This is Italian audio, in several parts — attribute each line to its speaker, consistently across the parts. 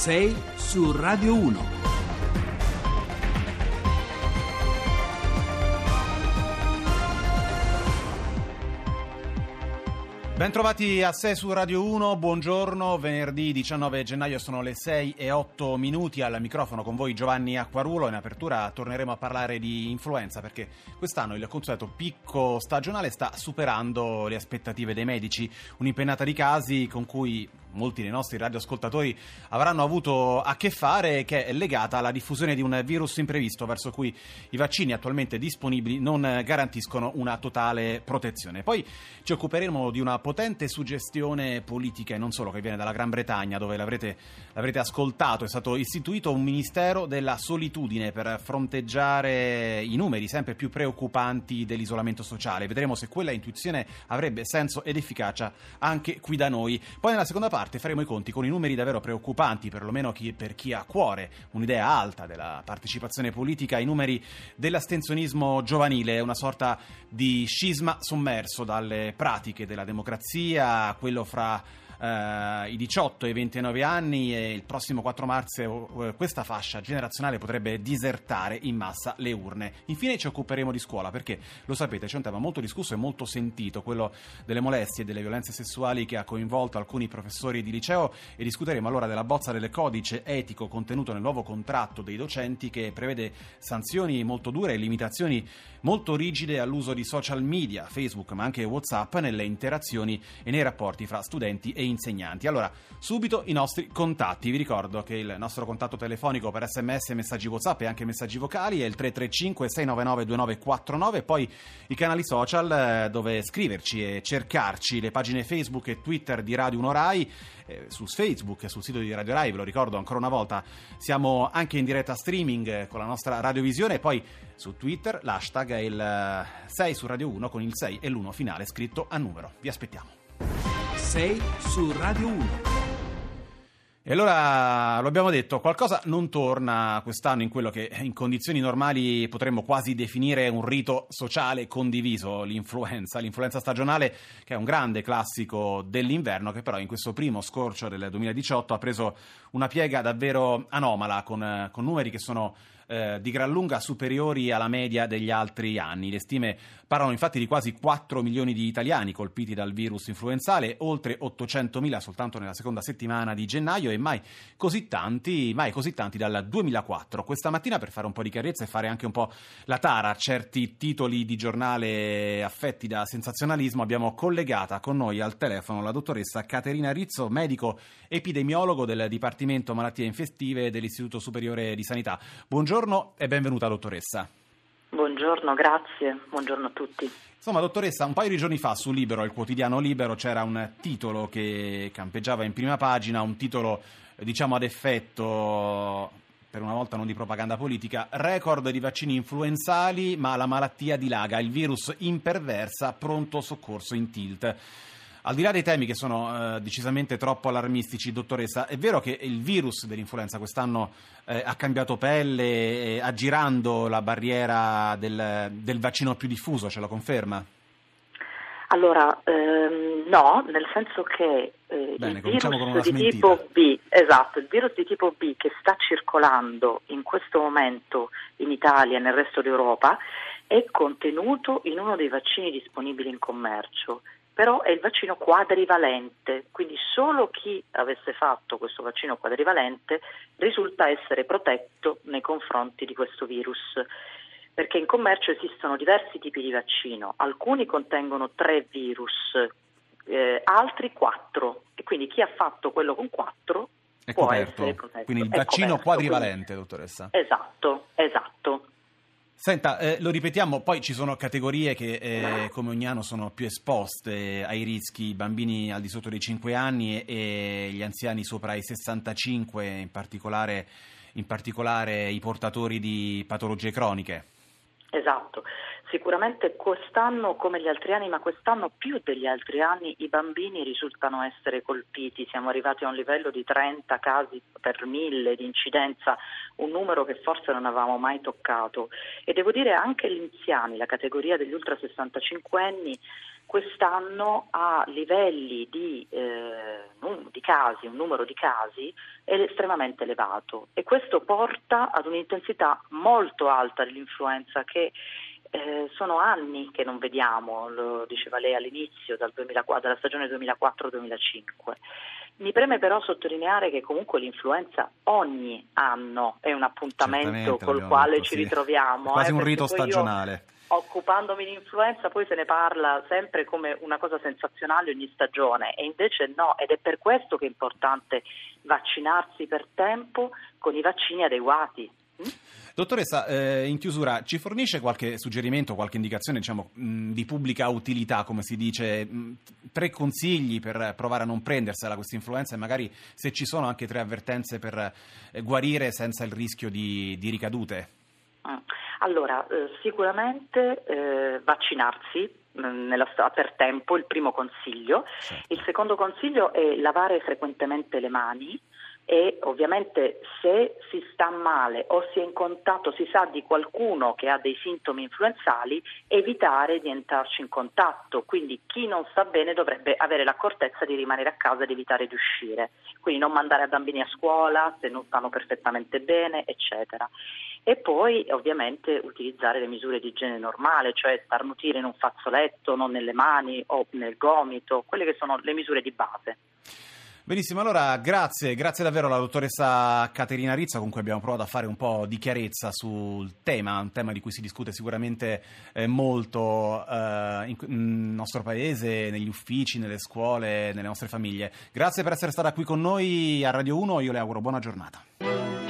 Speaker 1: 6 su Radio 1.
Speaker 2: Bentrovati a 6 su Radio 1, buongiorno, venerdì 19 gennaio sono le 6 e 8 minuti al microfono con voi Giovanni Acquarulo, in apertura torneremo a parlare di influenza perché quest'anno il consueto picco stagionale sta superando le aspettative dei medici, un'impennata di casi con cui molti dei nostri radioascoltatori avranno avuto a che fare che è legata alla diffusione di un virus imprevisto verso cui i vaccini attualmente disponibili non garantiscono una totale protezione. Poi ci occuperemo di una potente suggestione politica e non solo che viene dalla Gran Bretagna dove l'avrete, l'avrete ascoltato, è stato istituito un ministero della solitudine per fronteggiare i numeri sempre più preoccupanti dell'isolamento sociale. Vedremo se quella intuizione avrebbe senso ed efficacia anche qui da noi. Poi nella seconda parte parte faremo i conti con i numeri davvero preoccupanti, perlomeno chi, per chi ha a cuore un'idea alta della partecipazione politica, i numeri dell'astensionismo giovanile, una sorta di scisma sommerso dalle pratiche della democrazia, quello fra eh, i 18 e i 29 anni e il prossimo 4 marzo eh, questa fascia generazionale potrebbe disertare in massa le urne. Infine ci occuperemo di scuola perché lo sapete c'è un tema molto discusso e molto sentito, quello delle molestie e delle violenze sessuali che ha coinvolto alcuni professori di liceo e discuteremo allora della bozza del codice etico contenuto nel nuovo contratto dei docenti che prevede sanzioni molto dure e limitazioni molto rigide all'uso di social media, Facebook ma anche Whatsapp nelle interazioni e nei rapporti fra studenti e insegnanti. Allora, subito i nostri contatti. Vi ricordo che il nostro contatto telefonico per sms, messaggi WhatsApp e anche messaggi vocali è il 335 699 2949 poi i canali social eh, dove scriverci e cercarci le pagine Facebook e Twitter di Radio 1 Rai eh, su Facebook e sul sito di Radio Rai, ve lo ricordo ancora una volta, siamo anche in diretta streaming con la nostra radiovisione e poi su Twitter l'hashtag è il 6 su Radio 1 con il 6 e l'1 finale scritto a numero. Vi aspettiamo.
Speaker 1: 6 su Radio 1.
Speaker 2: E allora lo abbiamo detto, qualcosa non torna quest'anno in quello che in condizioni normali potremmo quasi definire un rito sociale condiviso, l'influenza, l'influenza stagionale che è un grande classico dell'inverno che però in questo primo scorcio del 2018 ha preso una piega davvero anomala con, con numeri che sono eh, di gran lunga superiori alla media degli altri anni. Le stime parlano infatti di quasi 4 milioni di italiani colpiti dal virus influenzale, oltre 800 mila soltanto nella seconda settimana di gennaio e mai così tanti, mai così tanti dal 2004. Questa mattina per fare un po' di chiarezza e fare anche un po' la tara a certi titoli di giornale affetti da sensazionalismo abbiamo collegata con noi al telefono la dottoressa Caterina Rizzo, medico epidemiologo del Dipartimento Malattie Infettive dell'Istituto Superiore di Sanità. Buongiorno Buongiorno e benvenuta dottoressa.
Speaker 3: Buongiorno, grazie, buongiorno a tutti.
Speaker 2: Insomma, dottoressa, un paio di giorni fa su Libero, il quotidiano Libero, c'era un titolo che campeggiava in prima pagina, un titolo diciamo ad effetto per una volta non di propaganda politica, record di vaccini influenzali, ma la malattia dilaga, il virus imperversa, pronto soccorso in tilt. Al di là dei temi che sono eh, decisamente troppo allarmistici, dottoressa, è vero che il virus dell'influenza quest'anno eh, ha cambiato pelle, eh, aggirando la barriera del, del, vaccino più diffuso, ce lo conferma?
Speaker 3: Allora, ehm, no, nel senso che eh,
Speaker 2: Bene,
Speaker 3: il virus di tipo B, esatto, il virus di tipo B che sta circolando in questo momento in Italia e nel resto d'Europa è contenuto in uno dei vaccini disponibili in commercio però è il vaccino quadrivalente, quindi solo chi avesse fatto questo vaccino quadrivalente risulta essere protetto nei confronti di questo virus. Perché in commercio esistono diversi tipi di vaccino, alcuni contengono tre virus, eh, altri quattro, e quindi chi ha fatto quello con quattro
Speaker 2: è
Speaker 3: può
Speaker 2: coperto.
Speaker 3: essere protetto.
Speaker 2: Quindi il vaccino
Speaker 3: coperto,
Speaker 2: quadrivalente,
Speaker 3: quindi...
Speaker 2: dottoressa.
Speaker 3: Esatto, esatto.
Speaker 2: Senta, eh, lo ripetiamo, poi ci sono categorie che eh, come ogni anno sono più esposte ai rischi, i bambini al di sotto dei 5 anni e, e gli anziani sopra i 65, in particolare, in particolare i portatori di patologie croniche.
Speaker 3: Esatto. Sicuramente quest'anno, come gli altri anni, ma quest'anno più degli altri anni, i bambini risultano essere colpiti. Siamo arrivati a un livello di 30 casi per mille di incidenza, un numero che forse non avevamo mai toccato. E devo dire anche gli anziani, la categoria degli ultra 65 anni, quest'anno ha livelli di, eh, di, casi, un numero di casi estremamente elevato e questo porta ad un'intensità molto alta dell'influenza che eh, sono anni che non vediamo, lo diceva lei all'inizio, dal 2004, dalla stagione 2004-2005. Mi preme però sottolineare che comunque l'influenza ogni anno è un appuntamento col quale detto, ci sì. ritroviamo.
Speaker 2: È quasi eh, un rito stagionale.
Speaker 3: occupandomi di influenza poi se ne parla sempre come una cosa sensazionale ogni stagione e invece no ed è per questo che è importante vaccinarsi per tempo con i vaccini adeguati.
Speaker 2: Mm? Dottoressa, eh, in chiusura, ci fornisce qualche suggerimento, qualche indicazione diciamo, mh, di pubblica utilità, come si dice, mh, tre consigli per provare a non prendersela questa influenza e magari se ci sono anche tre avvertenze per eh, guarire senza il rischio di, di ricadute?
Speaker 3: Ah, allora, eh, sicuramente eh, vaccinarsi nella, per tempo, il primo consiglio. Certo. Il secondo consiglio è lavare frequentemente le mani e ovviamente se si sta male o si è in contatto, si sa di qualcuno che ha dei sintomi influenzali, evitare di entrarci in contatto. Quindi chi non sta bene dovrebbe avere l'accortezza di rimanere a casa ed evitare di uscire. Quindi non mandare bambini a scuola se non stanno perfettamente bene, eccetera. E poi ovviamente utilizzare le misure di igiene normale, cioè starnutire in un fazzoletto, non nelle mani o nel gomito, quelle che sono le misure di base.
Speaker 2: Benissimo, allora grazie, grazie davvero alla dottoressa Caterina Rizza con cui abbiamo provato a fare un po' di chiarezza sul tema, un tema di cui si discute sicuramente eh, molto eh, in, nel nostro paese, negli uffici, nelle scuole, nelle nostre famiglie. Grazie per essere stata qui con noi a Radio 1, io le auguro buona giornata.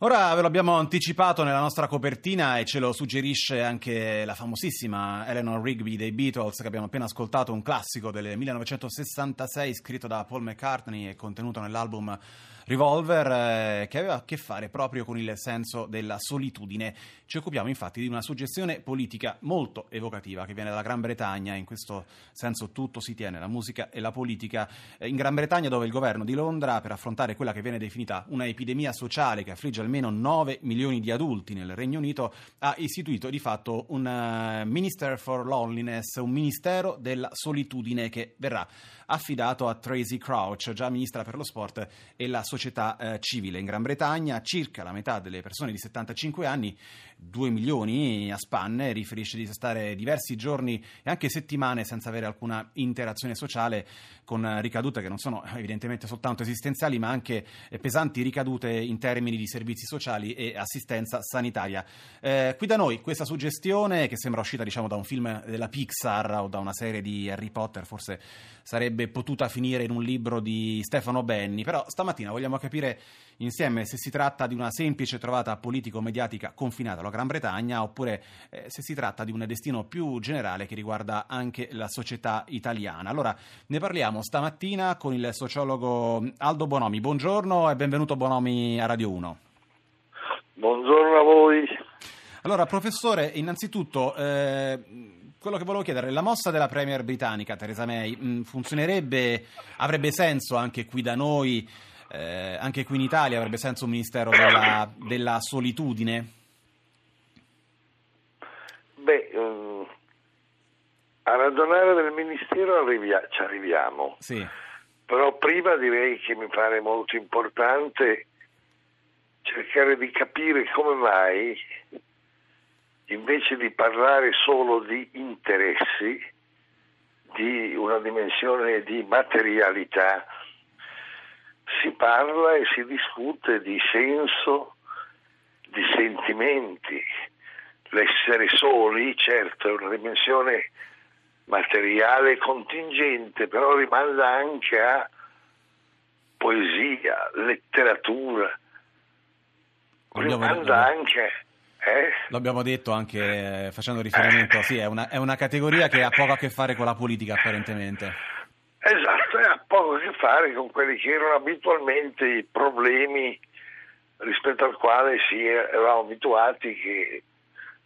Speaker 2: Ora ve lo abbiamo anticipato nella nostra copertina e ce lo suggerisce anche la famosissima Eleanor Rigby dei Beatles che abbiamo appena ascoltato, un classico del 1966 scritto da Paul McCartney e contenuto nell'album Revolver eh, che aveva a che fare proprio con il senso della solitudine. Ci occupiamo infatti di una suggestione politica molto evocativa che viene dalla Gran Bretagna, in questo senso tutto si tiene, la musica e la politica. Eh, in Gran Bretagna dove il governo di Londra per affrontare quella che viene definita una epidemia sociale che affligge almeno 9 milioni di adulti nel Regno Unito ha istituito di fatto un uh, Minister for Loneliness, un ministero della solitudine che verrà affidato a Tracy Crouch, già ministra per lo sport e la società eh, civile. In Gran Bretagna circa la metà delle persone di 75 anni 2 milioni a spanne, riferisce di stare diversi giorni e anche settimane senza avere alcuna interazione sociale con ricadute che non sono evidentemente soltanto esistenziali ma anche pesanti ricadute in termini di servizi sociali e assistenza sanitaria. Eh, qui da noi questa suggestione che sembra uscita diciamo da un film della Pixar o da una serie di Harry Potter forse sarebbe potuta finire in un libro di Stefano Benni, però stamattina vogliamo capire insieme se si tratta di una semplice trovata politico-mediatica confinata alla Gran Bretagna oppure eh, se si tratta di un destino più generale che riguarda anche la società italiana. Allora ne parliamo stamattina con il sociologo Aldo Bonomi. Buongiorno e benvenuto Bonomi a Radio 1.
Speaker 4: Buongiorno a voi.
Speaker 2: Allora, professore, innanzitutto eh, quello che volevo chiedere, la mossa della Premier britannica Theresa May mh, funzionerebbe, avrebbe senso anche qui da noi? Eh, anche qui in Italia avrebbe senso un ministero della, della solitudine?
Speaker 4: Beh, um, a ragionare del ministero arrivia, ci arriviamo.
Speaker 2: Sì.
Speaker 4: Però prima direi che mi pare molto importante cercare di capire come mai, invece di parlare solo di interessi, di una dimensione di materialità, si parla e si discute di senso, di sentimenti. L'essere soli, certo, è una dimensione materiale contingente, però rimanda anche a poesia, letteratura, rimanda anche...
Speaker 2: Eh? L'abbiamo detto anche facendo riferimento, eh. sì, è una, è una categoria che ha poco a che fare con la politica apparentemente.
Speaker 4: Poco a che fare con quelli che erano abitualmente i problemi rispetto al quale si eravamo abituati che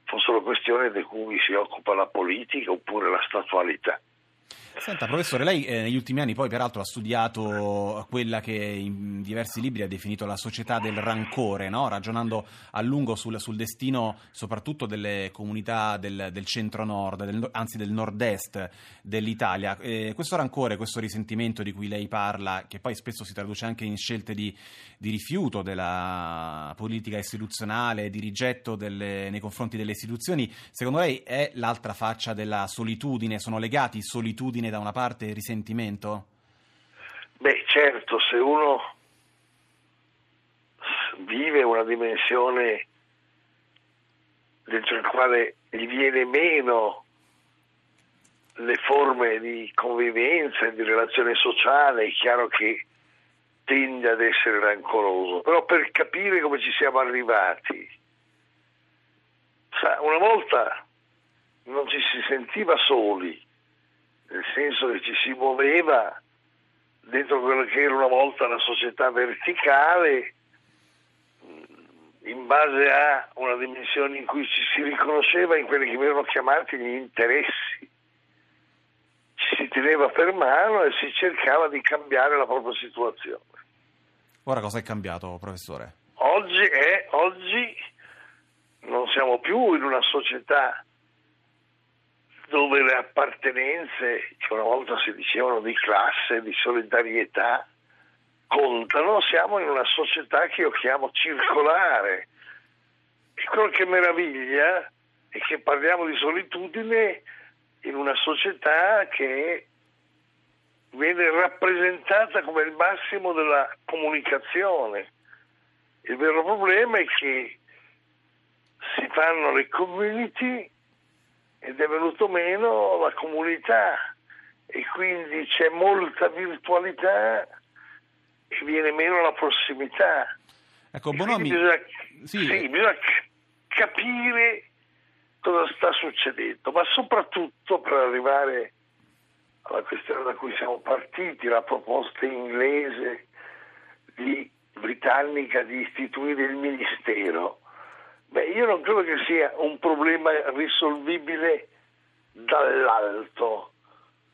Speaker 4: fossero questioni di cui si occupa la politica oppure la statualità.
Speaker 2: Senta, professore, lei eh, negli ultimi anni poi peraltro ha studiato quella che in diversi libri ha definito la società del rancore, no? ragionando a lungo sul, sul, destino soprattutto delle comunità del, del centro-nord, del, anzi del nord-est dell'Italia. Eh, questo rancore, questo risentimento di cui lei parla, che poi spesso si traduce anche in scelte di, di rifiuto della politica istituzionale, di rigetto delle, nei confronti delle istituzioni, secondo lei è l'altra faccia della solitudine? Sono legati solitudine da una parte e risentimento?
Speaker 4: Beh, certo, se uno vive una dimensione dentro il quale gli viene meno le forme di convivenza e di relazione sociale, è chiaro che tende ad essere rancoroso. Però per capire come ci siamo arrivati, una volta non ci si sentiva soli, nel senso che ci si muoveva dentro quello che era una volta la società verticale in base a una dimensione in cui ci si riconosceva in quelli che venivano chiamati gli interessi. Ci si teneva per mano e si cercava di cambiare la propria situazione.
Speaker 2: Ora cosa è cambiato, professore?
Speaker 4: Oggi, è, oggi non siamo più in una società dove le appartenenze, che una volta si dicevano di classe, di solidarietà, contano, siamo in una società che io chiamo circolare. E quello che meraviglia è che parliamo di solitudine in una società che viene rappresentata come il massimo della comunicazione. Il vero problema è che si fanno le community ed è venuto meno la comunità e quindi c'è molta virtualità e viene meno la prossimità.
Speaker 2: Ecco, Bonomi...
Speaker 4: Bisogna, sì. Sì, bisogna capire cosa sta succedendo, ma soprattutto per arrivare alla questione da cui siamo partiti, la proposta inglese di, britannica di istituire il ministero Beh, io non credo che sia un problema risolvibile dall'alto,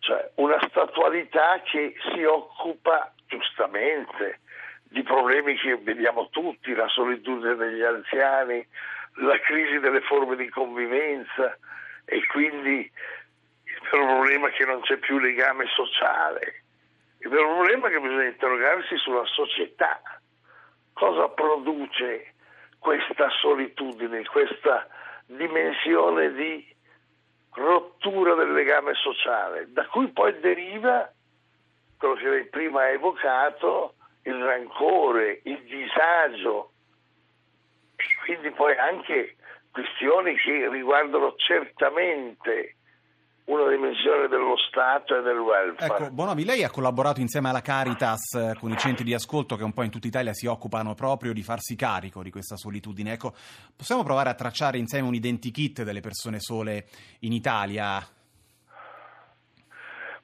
Speaker 4: cioè una statualità che si occupa giustamente di problemi che vediamo tutti, la solitudine degli anziani, la crisi delle forme di convivenza e quindi il vero problema è che non c'è più legame sociale. Il vero problema è che bisogna interrogarsi sulla società, cosa produce questa solitudine, questa dimensione di rottura del legame sociale, da cui poi deriva quello che lei prima ha evocato, il rancore, il disagio, quindi poi anche questioni che riguardano certamente una dimensione dello Stato e del welfare.
Speaker 2: Ecco, Bonomi, lei ha collaborato insieme alla Caritas eh, con i centri di ascolto che un po' in tutta Italia si occupano proprio di farsi carico di questa solitudine. Ecco, possiamo provare a tracciare insieme un identikit delle persone sole in Italia?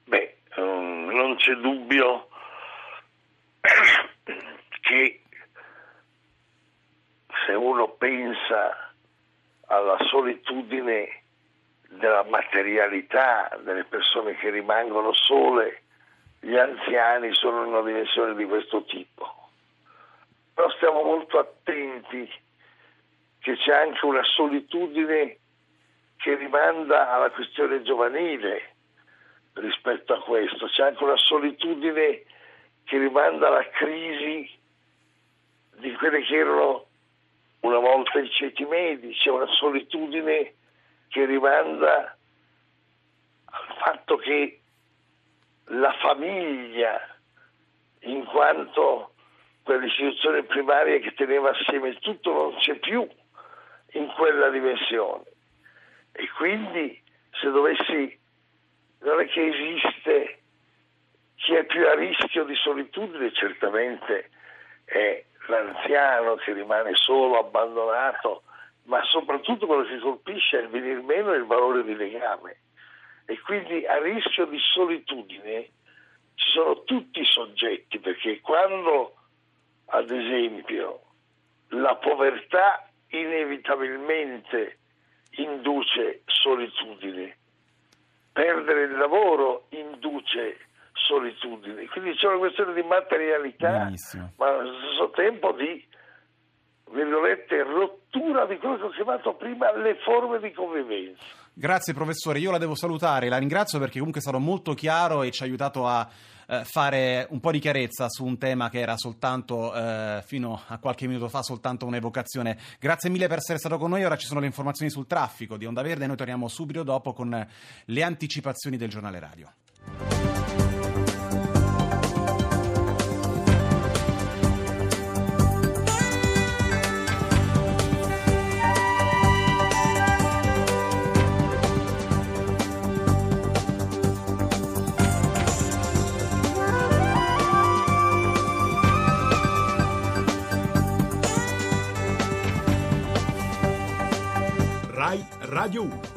Speaker 4: Beh, um, non c'è dubbio che se uno pensa alla solitudine della materialità delle persone che rimangono sole, gli anziani sono in una dimensione di questo tipo. Però stiamo molto attenti che c'è anche una solitudine che rimanda alla questione giovanile rispetto a questo, c'è anche una solitudine che rimanda alla crisi di quelle che erano una volta i ceti medi, c'è una solitudine che rimanda al fatto che la famiglia, in quanto quell'istituzione primaria che teneva assieme il tutto, non c'è più in quella dimensione. E quindi se dovessi, non è che esiste chi è più a rischio di solitudine, certamente è l'anziano che rimane solo, abbandonato ma soprattutto quello che colpisce è il venir meno il valore di legame e quindi a rischio di solitudine ci sono tutti i soggetti perché quando ad esempio la povertà inevitabilmente induce solitudine, perdere il lavoro induce solitudine, quindi c'è una questione di materialità,
Speaker 2: Benissimo.
Speaker 4: ma allo stesso tempo di virgolette, rottura di quello che ho chiamato prima le forme di convivenza.
Speaker 2: Grazie professore, io la devo salutare, la ringrazio perché comunque è stato molto chiaro e ci ha aiutato a eh, fare un po' di chiarezza su un tema che era soltanto eh, fino a qualche minuto fa soltanto un'evocazione. Grazie mille per essere stato con noi, ora ci sono le informazioni sul traffico di Onda Verde, noi torniamo subito dopo con le anticipazioni del giornale radio.
Speaker 1: Rai Radio 1.